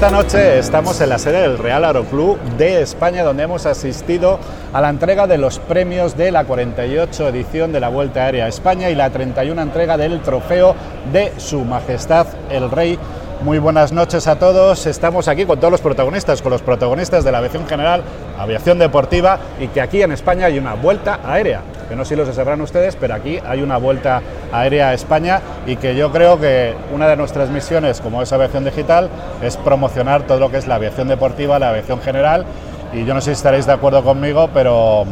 esta noche estamos en la sede del Real Aeroclub de España, donde hemos asistido a la entrega de los premios de la 48 edición de la Vuelta Aérea a España y la 31 entrega del trofeo de Su Majestad el Rey muy buenas noches a todos. Estamos aquí con todos los protagonistas, con los protagonistas de la aviación general, aviación deportiva y que aquí en España hay una vuelta aérea. Que no sé si lo sabrán ustedes, pero aquí hay una vuelta aérea a España y que yo creo que una de nuestras misiones como es aviación digital es promocionar todo lo que es la aviación deportiva, la aviación general y yo no sé si estaréis de acuerdo conmigo, pero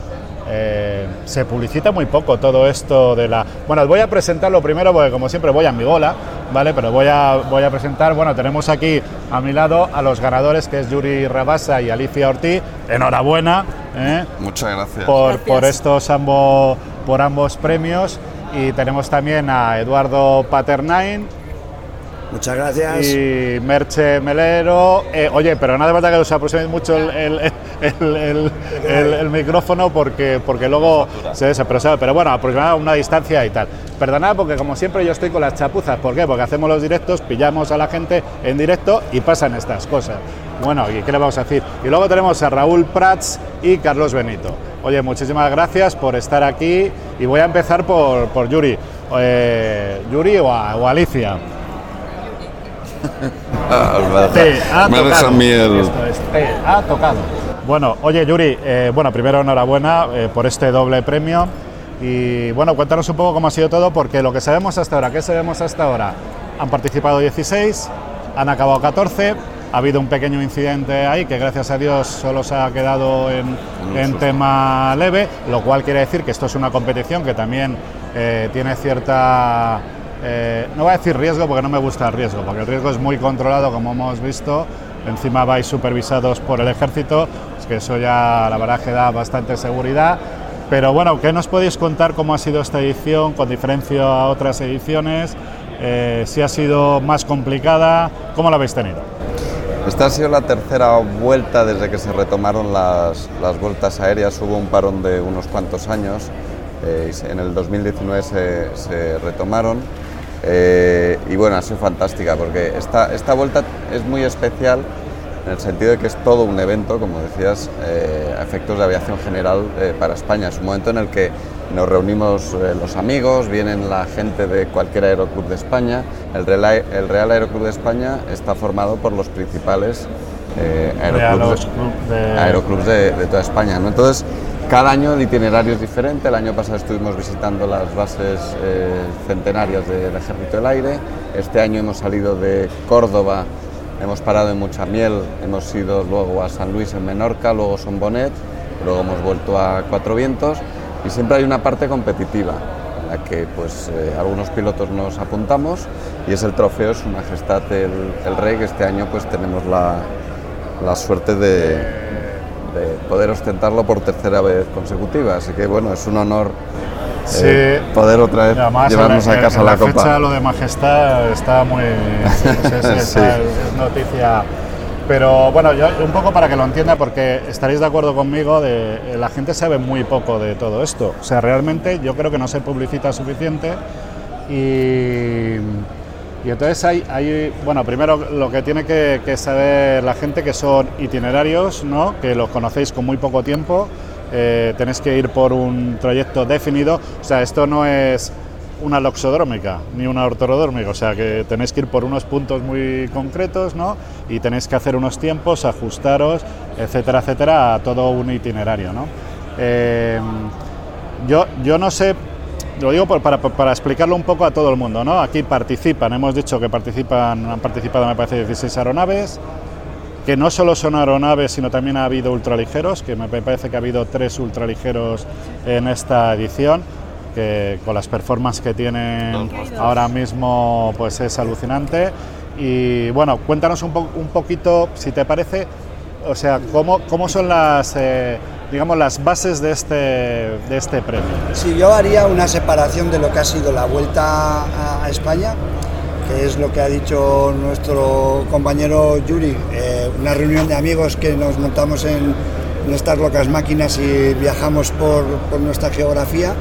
eh, se publicita muy poco todo esto de la... Bueno, os voy a presentar lo primero porque como siempre voy a mi bola, ¿vale? Pero voy a, voy a presentar, bueno, tenemos aquí a mi lado a los ganadores que es Yuri Rabasa y Alicia Ortiz. Enhorabuena. ¿eh? Muchas gracias. Por, por estos ambos, por ambos premios. Y tenemos también a Eduardo Paternain, Muchas gracias. y Merche Melero. Eh, oye, pero no hace falta que os aproximéis mucho el, el- el- el- el- el micrófono porque, porque luego se desaproxima. Pero bueno, aproximad a una distancia y tal. Perdonad porque como siempre yo estoy con las chapuzas. ¿Por qué? Porque hacemos los directos, pillamos a la gente en directo y pasan estas cosas. Bueno, ¿y qué le vamos a decir? Y luego tenemos a Raúl Prats y Carlos Benito. Oye, muchísimas gracias por estar aquí y voy a empezar por, por Yuri. Eh, Yuri o, a- o Alicia. Ah, ha me tocado. deja a mí el- Esto es, te ha tocado. Bueno, oye Yuri, eh, bueno, primero enhorabuena eh, por este doble premio. Y bueno, cuéntanos un poco cómo ha sido todo, porque lo que sabemos hasta ahora, ¿qué sabemos hasta ahora? Han participado 16, han acabado 14, ha habido un pequeño incidente ahí que gracias a Dios solo se ha quedado en, en tema leve, lo cual quiere decir que esto es una competición que también eh, tiene cierta eh, no voy a decir riesgo porque no me gusta el riesgo, porque el riesgo es muy controlado, como hemos visto. Encima vais supervisados por el ejército, es que eso ya la verdad que da bastante seguridad. Pero bueno, ¿qué nos podéis contar cómo ha sido esta edición con diferencia a otras ediciones? Eh, si ha sido más complicada, ¿cómo la habéis tenido? Esta ha sido la tercera vuelta desde que se retomaron las, las vueltas aéreas. Hubo un parón de unos cuantos años. eh, en el 2019 se, se retomaron. Eh, y bueno, ha sido fantástica porque esta, esta vuelta es muy especial en el sentido de que es todo un evento, como decías, eh, a efectos de aviación general eh, para España. Es un momento en el que nos reunimos eh, los amigos, vienen la gente de cualquier aeroclub de España. El Real, el Real Aeroclub de España está formado por los principales eh, aeroclubs, Aeroclub de- aeroclubs de, de toda España. ¿no? Entonces, cada año el itinerario es diferente. El año pasado estuvimos visitando las bases eh, centenarias del Ejército del Aire. Este año hemos salido de Córdoba, hemos parado en Muchamiel, hemos ido luego a San Luis en Menorca, luego Son Bonet, luego hemos vuelto a Cuatro Vientos y siempre hay una parte competitiva en la que pues, eh, algunos pilotos nos apuntamos y es el trofeo Su Majestad el, el Rey, que este año pues tenemos la, la suerte de, de poder ostentarlo por tercera vez consecutiva. Así que bueno, es un honor eh, Sí. poder otra vez además, llevarnos en a casa en la, la copa. fecha lo de majestad está muy sí, sí, está- es noticia pero bueno yo un poco para que lo entienda porque estaréis de acuerdo conmigo de la gente sabe muy poco de todo esto o sea realmente yo creo que no se publicita suficiente y y entonces hay, bueno, primero lo que tiene que, saber la gente que son itinerarios, ¿no? que los conocéis con muy poco tiempo, eh, tenéis que ir por un trayecto definido, o sea, esto no es una loxodrómica ni una ortorodrómica, o sea, que tenéis que ir por unos puntos muy concretos, ¿no? Y tenéis que hacer unos tiempos, ajustaros, etcétera, etcétera, a todo un itinerario, ¿no? Eh, yo, yo no sé, lo digo por- para, para explicarlo un poco a todo el mundo, ¿no? Aquí participan, hemos dicho que participan, han participado me parece 16 aeronaves, que no solo son aeronaves, sino también ha habido ultraligeros, que me parece que ha habido tres ultraligeros en esta edición, que con las performances que tienen ahora mismo pues es alucinante. Y bueno, cuéntanos un, po- un poquito, si te parece, o sea, cómo, cómo son las, eh, digamos, las bases de este, de este premio. Sí, yo haría una separación de lo que ha sido la vuelta a, a España, que es lo que ha dicho nuestro compañero Yuri, eh, una reunión de amigos que nos montamos en, en estas locas máquinas y viajamos por, por nuestra geografía.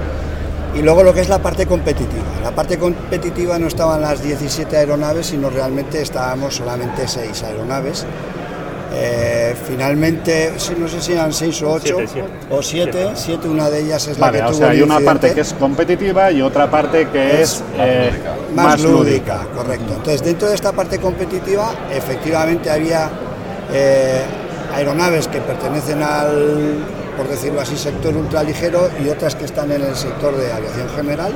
Y luego lo que es la parte competitiva. La parte competitiva no estaban las 17 aeronaves, sino realmente estábamos solamente 6 aeronaves. Eh, finalmente, no sé si eran 6 o 8 o 7, 7, una de ellas es la que o tuvo sea, el hay una parte que es competitiva y otra parte que es, eh, más, lúdica, correcto. Entonces, dentro de esta parte competitiva, efectivamente había eh, aeronaves que pertenecen al, por decirlo así, sector ultraligero y otras que están en el sector de aviación general.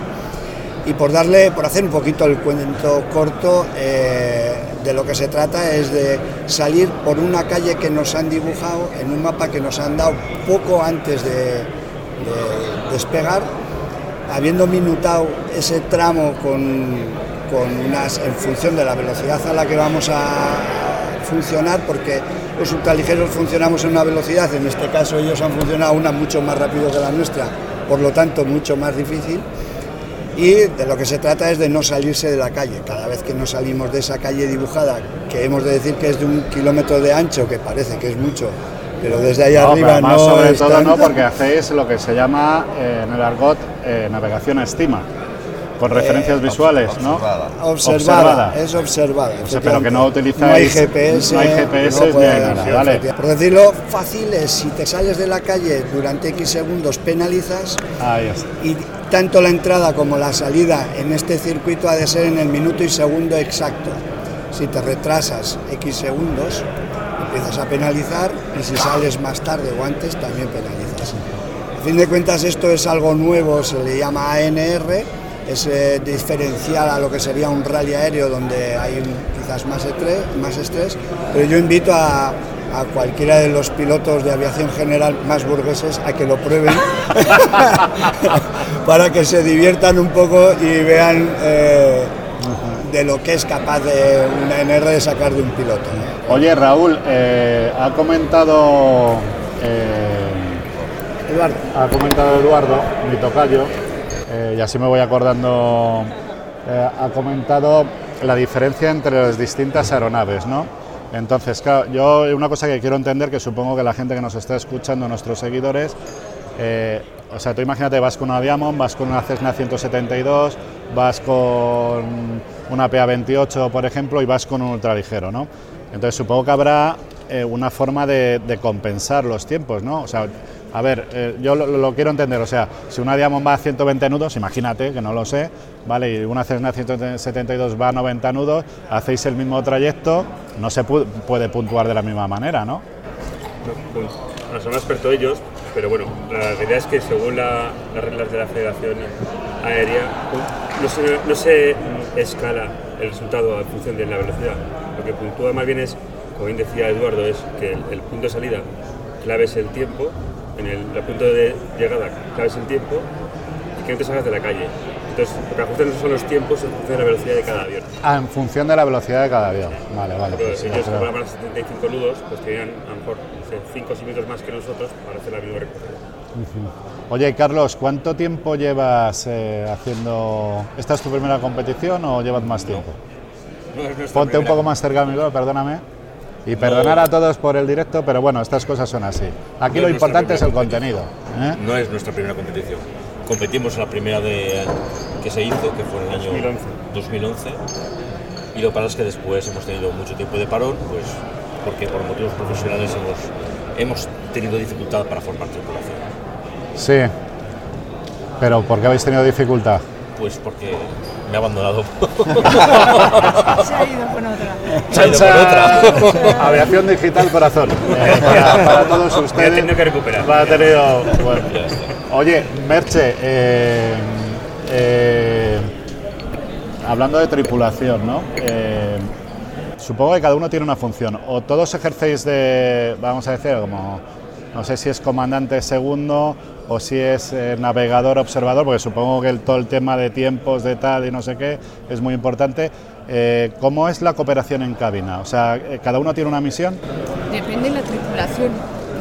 Y por darle, por hacer un poquito el cuento corto, eh, de lo que se trata es de salir por una calle que nos han dibujado en un mapa que nos han dado poco antes de, de despegar habiendo minutado ese tramo con, con unas, en función de la velocidad a la que vamos a funcionar, porque los ultraligeros funcionamos en una velocidad, en este caso ellos han funcionado una mucho más rápido que la nuestra, por lo tanto mucho más difícil. Y de lo que se trata es de no salirse de la calle. Cada vez que nos salimos de esa calle dibujada, que hemos de decir que es de un kilómetro de ancho, que parece que es mucho, pero desde ahí No, pero arriba además, no sobre todo no, porque hacéis lo que se llama eh, en el argot eh, navegación a estima, con referencias visuales, ¿no? Observada, es observada. O sea, pero que no utilizáis- No hay GPS, no hay GPS ni hay haber, nada, ¿vale? Por decirlo fácil es, si te sales de la calle durante X segundos penalizas Ahí está. y tanto la entrada como la salida en este circuito ha de ser en el minuto y segundo exacto. Si te retrasas X segundos, empiezas a penalizar y si sales más tarde o antes también penalizas. A fin de cuentas esto es algo nuevo, se le llama ANR, es eh, diferencial a lo que sería un rally aéreo donde hay quizás más estrés, más estrés, pero yo invito a, a cualquiera de los pilotos de aviación general más burgueses a que lo prueben para que se diviertan un poco y vean eh, de lo que es capaz de una NR de sacar de un piloto. ¿no? Oye, Raúl, eh, ha comentado eh, Eduardo. ha comentado Eduardo, mi tocayo, eh, y así me voy acordando, eh, ha comentado la diferencia entre las distintas aeronaves, ¿no? Entonces, claro, yo una cosa que quiero entender, que supongo que la gente que nos está escuchando, nuestros seguidores, eh, o sea, tú imagínate, vas con una Diamond, vas con una Cessna 172, vas con una PA28, por ejemplo, y vas con un ultraligero, ¿no? Entonces, supongo que habrá una forma de, compensar los tiempos, ¿no? A ver, eh, yo lo, quiero entender, o sea, si una Diamond va a 120 nudos, imagínate, que no lo sé, ¿vale? Y una Cessna 172 va a 90 nudos, hacéis el mismo trayecto, no se pu- puede puntuar de la misma manera, ¿no? Pues, no son expertos ellos, pero bueno, la realidad es que según la- las reglas de la Federación Aérea, no se, no se escala el resultado en función de la velocidad. Lo que puntúa más bien es, como bien decía Eduardo, es que el punto de salida clave es el tiempo, en el, el punto de llegada clave es el tiempo y que no te salgas de la calle. Entonces, lo que ajustan son los tiempos en función de la velocidad de cada avión. Ah, en función de la velocidad de cada avión. Vale, vale. Pero pues ellos, como van a 75 nudos, pues tenían a lo mejor 5 o 6 minutos más que nosotros para hacer la misma recorrido. Oye, Carlos, ¿cuánto tiempo llevas eh, haciendo... ¿Esta es tu primera competición o llevas más tiempo? No Ponte un poco más cerca al micro, perdóname. Y perdonar a todos por el directo, pero bueno, estas cosas son así. Aquí No lo importante es el contenido. ¿eh? No es nuestra primera competición. Competimos en la primera de, que se hizo, que fue en el año 2011. 2011. Y lo que pasa es que después hemos tenido mucho tiempo de parón, pues porque por motivos profesionales hemos, hemos tenido dificultad para formar tripulación. Sí. Pero ¿por qué habéis tenido dificultad? Pues porque me ha abandonado. Se ha ido con otra. Se ha ido otra. Aviación digital corazón. Eh, para, para todos ustedes. tenido que recuperar. Va a tenido- bueno. Oye, Merche, eh, eh, hablando de tripulación, ¿no? Eh, supongo que cada uno tiene una función. O todos ejercéis de, vamos a decir, como, no sé si es comandante segundo o si es eh, navegador observador, porque supongo que el, todo el tema de tiempos, de tal y no sé qué es muy importante. Eh, ¿Cómo es la cooperación en cabina? O sea, eh, ¿cada uno tiene una misión? Depende de la tripulación.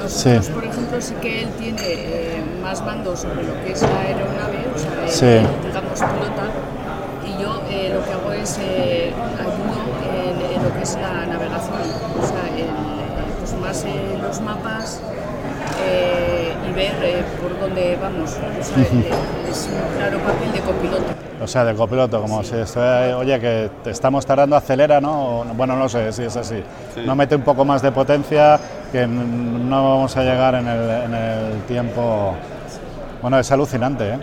Nosotros, Sí. por ejemplo, sí que él tiene eh, más mando sobre lo que es la aeronave, o sea, Sí. digamos, pilota, y yo lo que hago es ayudo en, en lo que es la navegación, o sea, el, pues más los mapas eh, y ver eh, por dónde vamos. O sea, eh, es muy claro copiloto. O sea, de copiloto, como si estoy, oye, que te estamos tardando, acelera, ¿no? O- Bueno, no sé si es así. No mete un poco más de potencia, que no vamos a llegar en el, en el tiempo. Bueno, es alucinante, ¿eh?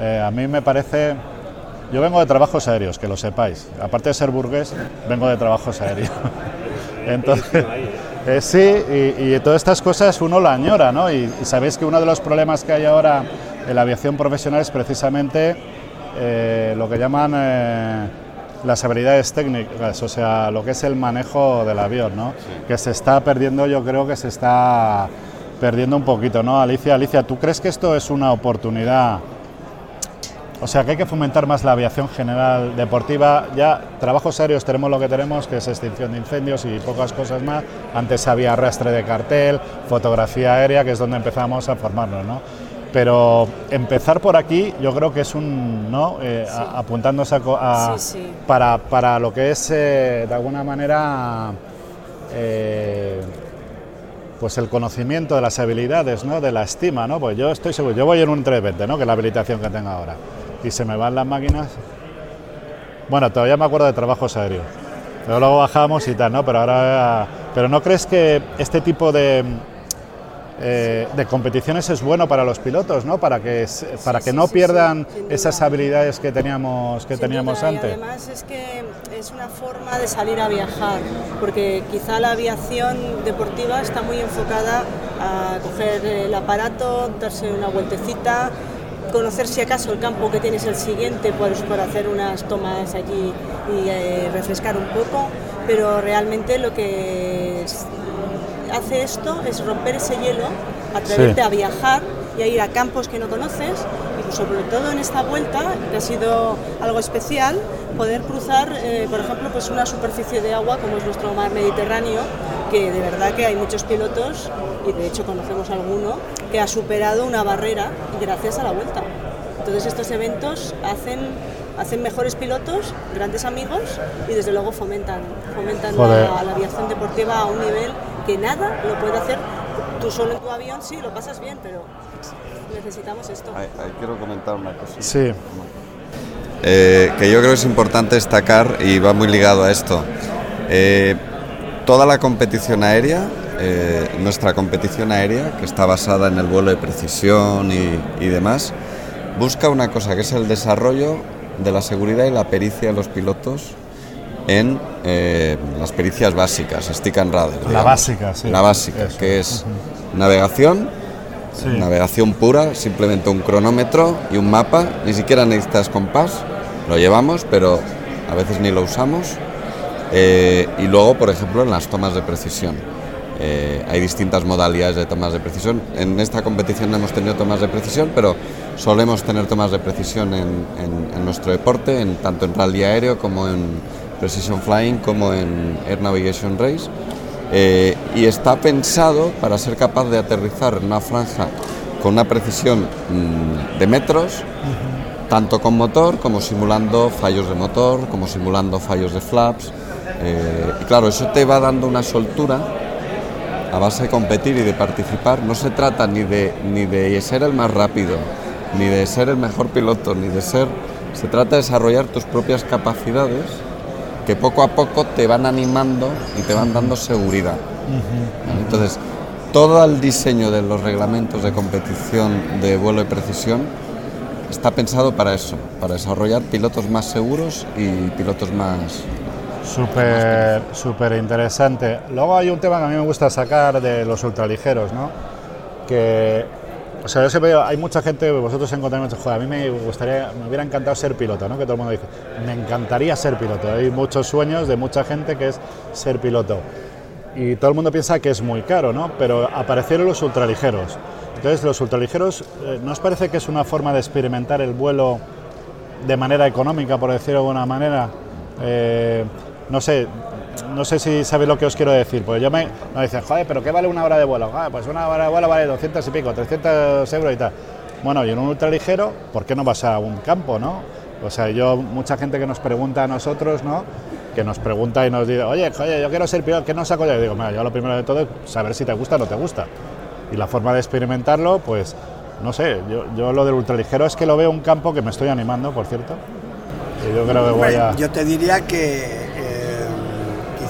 Eh, A mí me parece. Yo vengo de trabajos aéreos, que lo sepáis. Aparte de ser burgués, vengo de trabajos aéreos. Entonces, eh, sí, y, y todas estas cosas uno la añora, ¿no? Y, y sabéis que uno de los problemas que hay ahora en la aviación profesional es precisamente eh, lo que llaman eh, las habilidades técnicas, o sea, lo que es el manejo del avión, ¿no? Que se está perdiendo, yo creo que se está perdiendo un poquito, ¿no? Alicia, Alicia, ¿tú crees que esto es una oportunidad? O sea, que hay que fomentar más la aviación general deportiva. Ya trabajos aéreos tenemos lo que tenemos, que es extinción de incendios y pocas cosas más. Antes había arrastre de cartel, fotografía aérea, que es donde empezamos a formarnos, ¿no? Pero empezar por aquí, yo creo que es un, ¿no? Eh, a- apuntándose a- Sí, sí. Para, para lo que es, eh, de alguna manera, eh, pues el conocimiento de las habilidades, ¿no? de la estima, ¿no? Pues yo estoy seguro, yo voy en un 320, ¿no? que es la habilitación que tengo ahora, y se me van las máquinas. Bueno, todavía me acuerdo de trabajos aéreos, pero luego bajamos y tal, ¿no? Pero ahora, pero ¿no crees que este tipo de eh, de competiciones es bueno para los pilotos, ¿no? Para que para que sí, no sí, pierdan sí, esas habilidades que teníamos que Sin teníamos duda, y antes. además es que es una forma de salir a viajar, porque quizá la aviación deportiva está muy enfocada a coger el aparato, darse una vueltecita, conocer si acaso el campo que tienes el siguiente, pues por hacer unas tomas allí y eh, refrescar un poco, pero realmente lo que es- hace esto es romper ese hielo, atreverte Sí. a viajar y a ir a campos que no conoces y sobre todo en esta vuelta, que ha sido algo especial, poder cruzar, eh, por ejemplo, pues una superficie de agua como es nuestro mar Mediterráneo, que de verdad que hay muchos pilotos, y de hecho conocemos alguno, que ha superado una barrera gracias a la vuelta. Entonces estos eventos hacen, hacen mejores pilotos, grandes amigos y desde luego fomentan, fomentan la, la aviación deportiva a un nivel que nada lo puede hacer tú solo en tu avión, sí, lo pasas bien, pero necesitamos esto. Ahí- ahí quiero comentar una cosa. Sí, Eh, que yo creo que es importante destacar y va muy ligado a esto. Eh, toda la competición aérea, eh, nuestra competición aérea, que está basada en el vuelo de precisión y, y demás, busca una cosa que es el desarrollo de la seguridad y la pericia de los pilotos en eh, las pericias básicas, stick and rudder. digamos. básica, sí. La básica, Eso. que es navegación, sí. Navegación pura, simplemente un cronómetro y un mapa, ni siquiera necesitas compás, lo llevamos, pero a veces ni lo usamos. Eh, y luego, por ejemplo, en las tomas de precisión. Eh, hay distintas modalidades de tomas de precisión. En esta competición no hemos tenido tomas de precisión, pero solemos tener tomas de precisión en, en- en nuestro deporte, en, tanto en rally aéreo como en precision flying, como en air navigation race. Eh, y está pensado para ser capaz de aterrizar en una franja con una precisión mm, de metros, tanto con motor como simulando fallos de motor, como simulando fallos de flaps. Eh, y claro, eso te va dando una soltura a base de competir y de participar. No se trata ni de, ni de ser el más rápido, ni de ser el mejor piloto, ni de ser... Se trata de desarrollar tus propias capacidades que poco a poco te van animando y te van dando seguridad. Entonces, todo el diseño de los reglamentos de competición de vuelo de precisión está pensado para eso, para desarrollar pilotos más seguros y pilotos más... Súper, interesante. Luego hay un tema que a mí me gusta sacar de los ultraligeros, ¿no? Que, o sea, hay mucha gente, vosotros encontráis mucho, joder, a mí me gustaría, me hubiera encantado ser piloto, ¿no? Que todo el mundo dice, me encantaría ser piloto. Hay muchos sueños de mucha gente que es ser piloto. Y todo el mundo piensa que es muy caro, ¿no? Pero aparecieron los ultraligeros. Entonces, los ultraligeros, eh, ¿no os parece que es una forma de experimentar el vuelo de manera económica, por decirlo de alguna manera? Eh, no sé, no sé si sabéis lo que os quiero decir. Pues yo me, me dicen, joder, pero ¿qué vale una hora de vuelo? "Ah, pues una hora de vuelo vale 200 y pico, 300 euros y tal. Bueno, y en un ultraligero, ¿por qué no vas a un campo, no? O sea, yo, mucha gente que nos pregunta a nosotros, ¿no? Que nos pregunta y nos dice, oye, joder, yo quiero ser piloto, ¿qué no saco yo? Y digo, mira, yo lo primero de todo es saber si te gusta o no te gusta. Y la forma de experimentarlo, pues no sé, yo, yo lo del ultraligero es que lo veo un campo que me estoy animando, por cierto. Y yo creo que voy a... Yo te diría que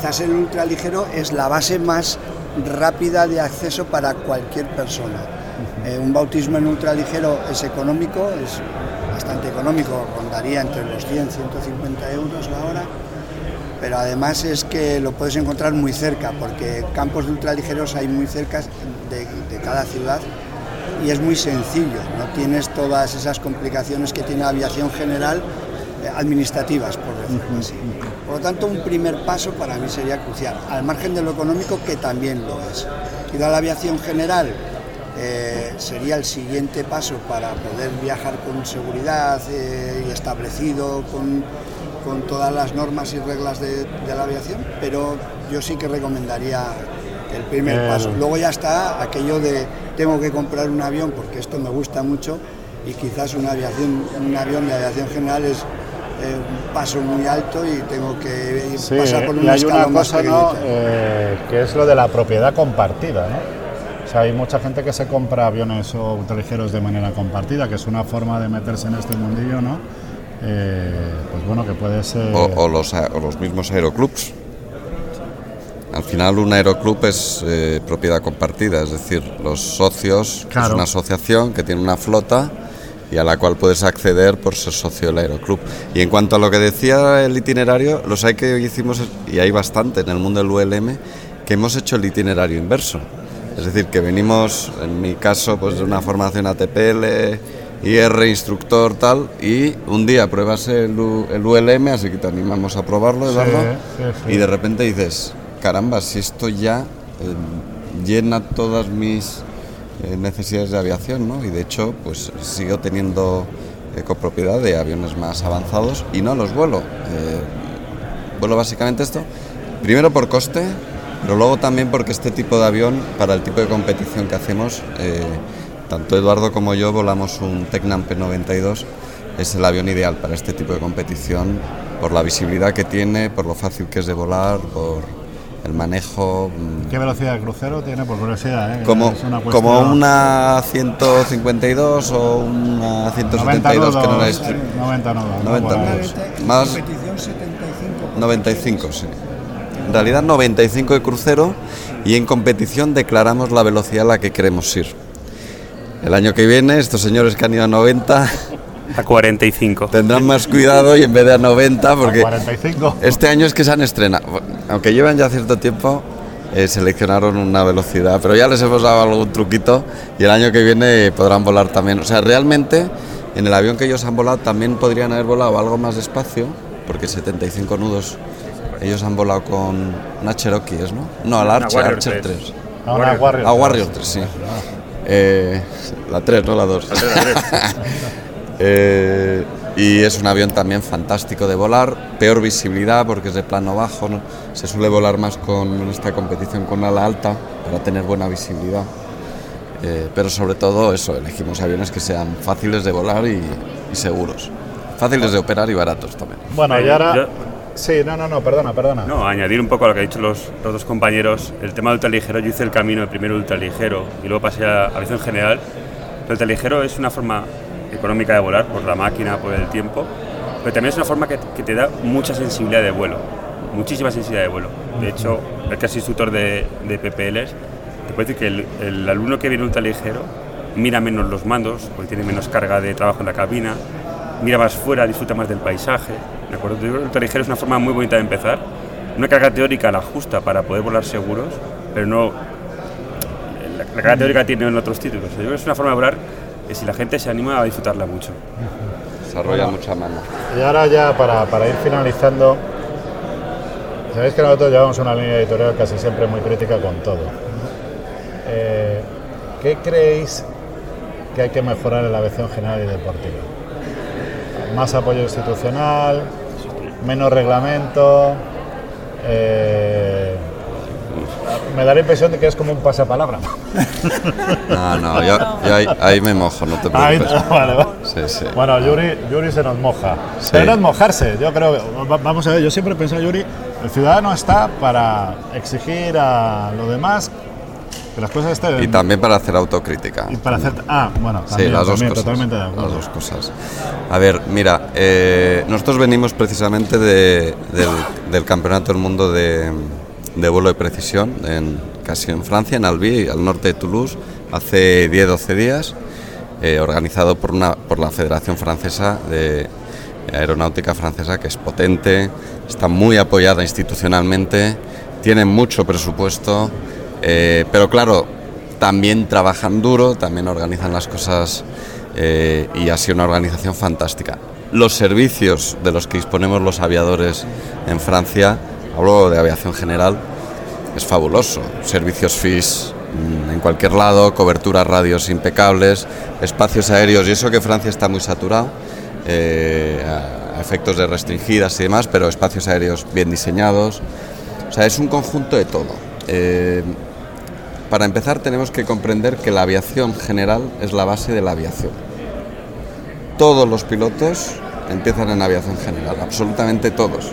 quizás el ultraligero es la base más rápida de acceso para cualquier persona. Eh, un bautismo en ultraligero es económico, es bastante económico, rondaría entre los 100 150 euros la hora, pero además es que lo puedes encontrar muy cerca, porque campos de ultraligeros hay muy cerca de, de cada ciudad y es muy sencillo, no tienes todas esas complicaciones que tiene la aviación general administrativas, por decirlo así. Por lo tanto, un primer paso para mí sería crucial, al margen de lo económico que también lo es. Quizá la aviación general eh, sería el siguiente paso para poder viajar con seguridad eh, y establecido con, con todas las normas y reglas de, de la aviación, pero yo sí que recomendaría el primer paso. Luego ya está aquello de tengo que comprar un avión porque esto me gusta mucho y quizás una aviación, un avión de aviación general es un paso muy alto y tengo que ir- Sí, pasar por un y hay una cosa ¿no? Eh, que es lo de la propiedad compartida. ¿no? O sea, hay mucha gente que se compra aviones o ultraligeros de manera compartida, que es una forma de meterse en este mundillo, ¿no? Eh, pues bueno, que puede ser... O, o los, a- o los mismos aeroclubs. Al final un aeroclub es eh, propiedad compartida, es decir, los socios Claro. es una asociación que tiene una flota y a la cual puedes acceder por ser socio del aeroclub. Y en cuanto a lo que decía el itinerario, los hay que hicimos, y hay bastante en el mundo del ULM, que hemos hecho el itinerario inverso. Es decir, que venimos, en mi caso, pues de una formación ATPL, IR, instructor, tal, y un día pruebas el, U- el ULM, así que te animamos a probarlo, Eduardo, sí, sí. y de repente dices, caramba, si esto ya eh, llena todas mis necesidades de aviación, ¿no? Y de hecho, pues sigo teniendo eh, copropiedad de aviones más avanzados y no los vuelo. Eh, vuelo básicamente esto, primero por coste, pero luego también porque este tipo de avión, para el tipo de competición que hacemos, eh, tanto Eduardo como yo volamos un Tecnam P92, es el avión ideal para este tipo de competición, por la visibilidad que tiene, por lo fácil que es de volar, por el manejo. mm, ¿Qué velocidad de crucero tiene? Por curiosidad, ¿eh? Como, Es una como una 152 o una 90 172 que no distri- 90 nudos, ¿no? 90 Por ahí. nudos. Más 95, sí. En realidad 95 de crucero y en competición declaramos la velocidad a la que queremos ir. El año que viene estos señores que han ido a 90 A 45. tendrán más cuidado y en vez de a 90 porque 45. este año es que se han estrenado, aunque llevan ya cierto tiempo, eh, seleccionaron una velocidad, pero ya les hemos dado algún truquito y el año que viene podrán volar también. O sea, realmente en el avión que ellos han volado también podrían haber volado algo más despacio, porque 75 nudos ellos han volado con una Cherokee, ¿es, ¿no? No, al Archer, Warrior Archer 3. 3. Ah, una Warrior. Ah, Warrior 3, sí. Eh, la 3, no la 2. Eh, y es un avión también fantástico de volar, peor visibilidad porque es de plano bajo, ¿no? se suele volar más con esta competición con ala alta para tener buena visibilidad. Eh, pero sobre todo eso, elegimos aviones que sean fáciles de volar y, y seguros. Fáciles de operar y baratos también. Bueno, y ahora... Yo- Sí, no, no, no, perdona, perdona. No, añadir un poco a lo que han dicho los, los dos compañeros, el tema del ultraligero, yo hice el camino de primero ultraligero y luego pasé a aviación general. El ultraligero es una forma económica de volar por la máquina, por el tiempo, pero también es una forma que, que te da mucha sensibilidad de vuelo, muchísima sensibilidad de vuelo. De hecho, el que es instructor de, de PPLs, te puede decir que el, el alumno que viene ultraligero mira menos los mandos, porque tiene menos carga de trabajo en la cabina, mira más fuera, disfruta más del paisaje. ¿de acuerdo? El ultraligero es una forma muy bonita de empezar. Una carga teórica la justa para poder volar seguros, pero no. La, la carga teórica tiene en otros títulos. Yo creo que es una forma de volar que si la gente se anima a disfrutarla mucho. Desarrolla mucha mano. Y ahora ya para, para ir finalizando, sabéis que nosotros llevamos una línea editorial casi siempre muy crítica con todo. Eh, ¿Qué creéis que hay que mejorar en la aviación general y deportiva? Más apoyo institucional, menos reglamento. eh, me da la impresión de que es como un pasapalabra. No, no, yo, yo ahí, ahí me mojo, no te Ahí- preocupes. vale, vale. Sí, sí. Bueno, Yuri, Yuri se nos moja. Sí. Pero no es mojarse, yo creo. Vamos a ver, yo siempre he pensado, Yuri, el ciudadano está para exigir a los demás Que las cosas estén... Y también para hacer autocrítica. Y para hacer... Ah, bueno, Sí, también, las dos también, cosas. totalmente de acuerdo. Las dos cosas. A ver, mira, eh, nosotros venimos precisamente de- del, del Campeonato del Mundo de, de vuelo de precisión, en, casi en Francia, en Albi, al norte de Toulouse, hace 10-12 días, eh, organizado por, una, por la Federación Francesa de Aeronáutica Francesa, que es potente, está muy apoyada institucionalmente, tiene mucho presupuesto, eh, pero claro, también trabajan duro, también organizan las cosas eh, y ha sido una organización fantástica. Los servicios de los que disponemos los aviadores en Francia, hablo de aviación general, es fabuloso. Servicios FIS mm, en cualquier lado, coberturas radios impecables, espacios aéreos y eso que Francia está muy saturado, eh, a efectos de restringidas y demás, pero espacios aéreos bien diseñados. O sea, es un conjunto de todo. Eh, para empezar tenemos que comprender que la aviación general es la base de la aviación. Todos los pilotos empiezan en aviación general, absolutamente todos.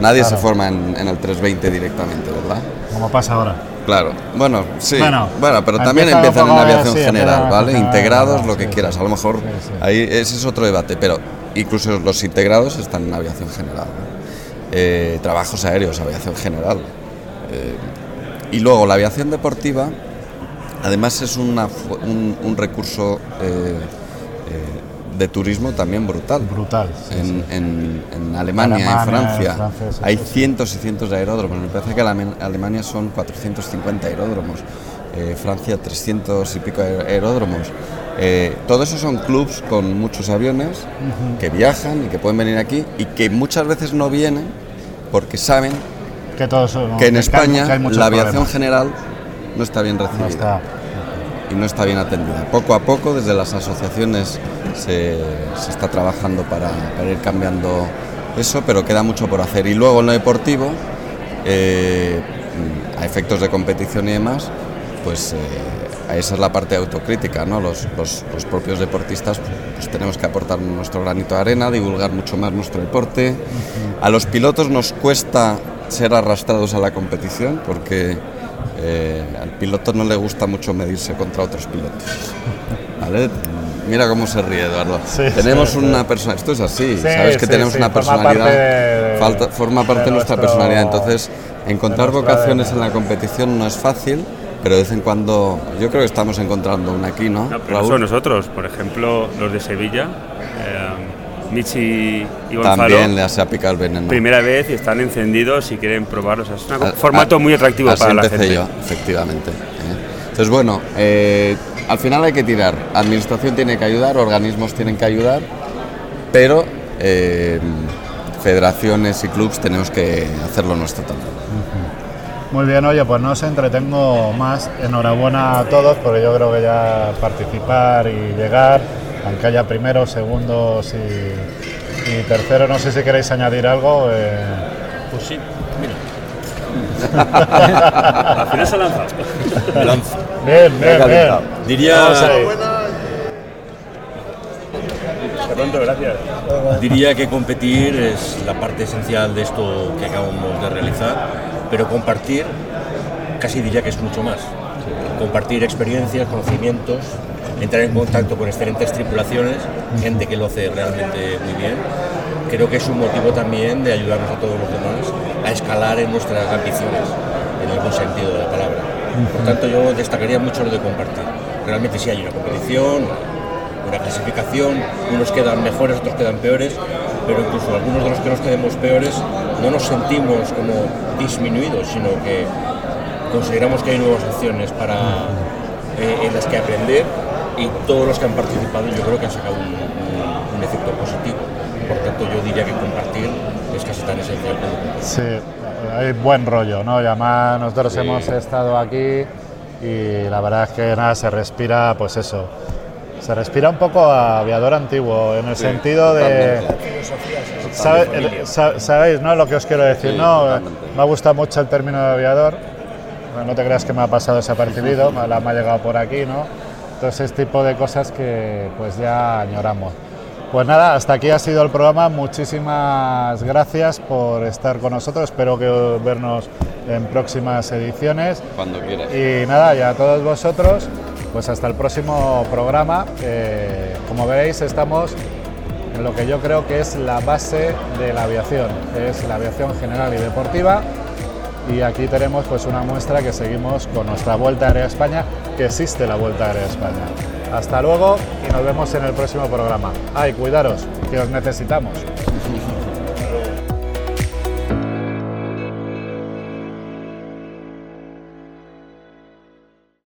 Nadie se forma en, en el 320 directamente, ¿verdad? Como pasa ahora. Claro, bueno, sí. Bueno, Bueno, pero también empiezan en aviación sí, general, ¿vale? Integrados, lo que sí. quieras. A lo mejor Sí, ahí ese es otro debate, pero incluso los integrados están en aviación general. ¿no? Eh, trabajos aéreos, aviación general. Eh, y luego la aviación deportiva, además es una un, un recurso eh, de turismo también brutal. Brutal. sí, En, sí. en- en Alemania, en Francia, en Francia, sí, hay cientos y cientos de aeródromos. Me parece que en Alemania son 450 aeródromos, eh, Francia 300 y pico aer- aeródromos. Eh, todo eso son clubs con muchos aviones que viajan y que pueden venir aquí y que muchas veces no vienen porque saben Que, en España que la aviación problemas. general no está bien No recibida está. Y no está bien atendida. Poco a poco, desde las asociaciones se, se está trabajando para, para ir cambiando eso, pero queda mucho por hacer. Y luego en lo deportivo, eh, a efectos de competición y demás, pues eh, esa es la parte autocrítica, ¿no? Los, los- los propios deportistas pues, tenemos que aportar nuestro granito de arena, divulgar mucho más nuestro deporte. A los pilotos nos cuesta ser arrastrados a la competición porque eh, al piloto no le gusta mucho medirse contra otros pilotos. ¿Vale? Mira cómo se ríe Eduardo. Sí, tenemos sí, una persona, esto es así, Sí, sabes que sí, tenemos sí, una forma personalidad, parte de- falta- forma parte de, de nuestra nuestro- personalidad, entonces encontrar de vocaciones ADN. en la competición no es fácil, pero de vez en cuando yo creo que estamos encontrando una aquí, ¿no? No, pero no Raúl? son nosotros, por ejemplo, los de Sevilla, Michi y Gonzalo, También le hace picar el veneno. primera vez y están encendidos y quieren probarlos. es un A- formato a- muy atractivo así para la empecé gente. yo, efectivamente. ¿eh? Entonces, bueno, eh, al final hay que tirar. Administración tiene que ayudar, organismos tienen que ayudar, pero eh, federaciones y clubs tenemos que hacerlo nuestro también. Muy bien, oye, pues no os entretengo más. Enhorabuena a todos, porque yo creo que ya participar y llegar, aunque haya primeros, segundos y, y terceros, no sé si queréis añadir algo. eh, Pues sí, mira, Al final se lanza. me lanzo. Bien, bien, bien. Diría, gracias. diría que competir es la parte esencial de esto que acabamos de realizar, pero compartir casi diría que es mucho más. Compartir experiencias, conocimientos, entrar en contacto con excelentes tripulaciones, gente que lo hace realmente muy bien. Creo que es un motivo también de ayudarnos a todos los demás a escalar en nuestras ambiciones, en algún sentido de la palabra. Por tanto, yo destacaría mucho lo de compartir. Realmente sí hay una competición, una clasificación, unos quedan mejores, otros quedan peores, pero incluso algunos de los que nos quedemos peores no nos sentimos como disminuidos, sino que consideramos que hay nuevas opciones para, eh, en las que aprender y todos los que han participado yo creo que han sacado un, un- un efecto positivo. Por tanto, yo diría que compartir es casi tan esencial como. Sí, hay buen rollo, ¿no? Y además nosotros hemos estado aquí y la verdad es que nada, se respira, pues eso, se respira un poco a aviador antiguo, en el sentido de... Sabe- el- sa- ¿Sabéis, no? Lo que os quiero decir, Sí, ¿no? totalmente. Me ha gustado mucho el término de aviador, no no te creas que me ha pasado desapercibido, me, la- me ha llegado por aquí, ¿no? Entonces, este tipo de cosas que pues ya añoramos. Pues nada, hasta aquí ha sido el programa. Muchísimas gracias por estar con nosotros. Espero que vernos en próximas ediciones. Cuando quieras. Y nada, y a todos vosotros, pues hasta el próximo programa. Eh, como veis, estamos en lo que yo creo que es la base de la aviación, es la aviación general y deportiva. Y aquí tenemos pues una muestra que seguimos con nuestra Vuelta Aérea España, que existe la Vuelta Aérea España. Hasta luego y nos vemos en el próximo programa. Ay, cuidaros, que os necesitamos.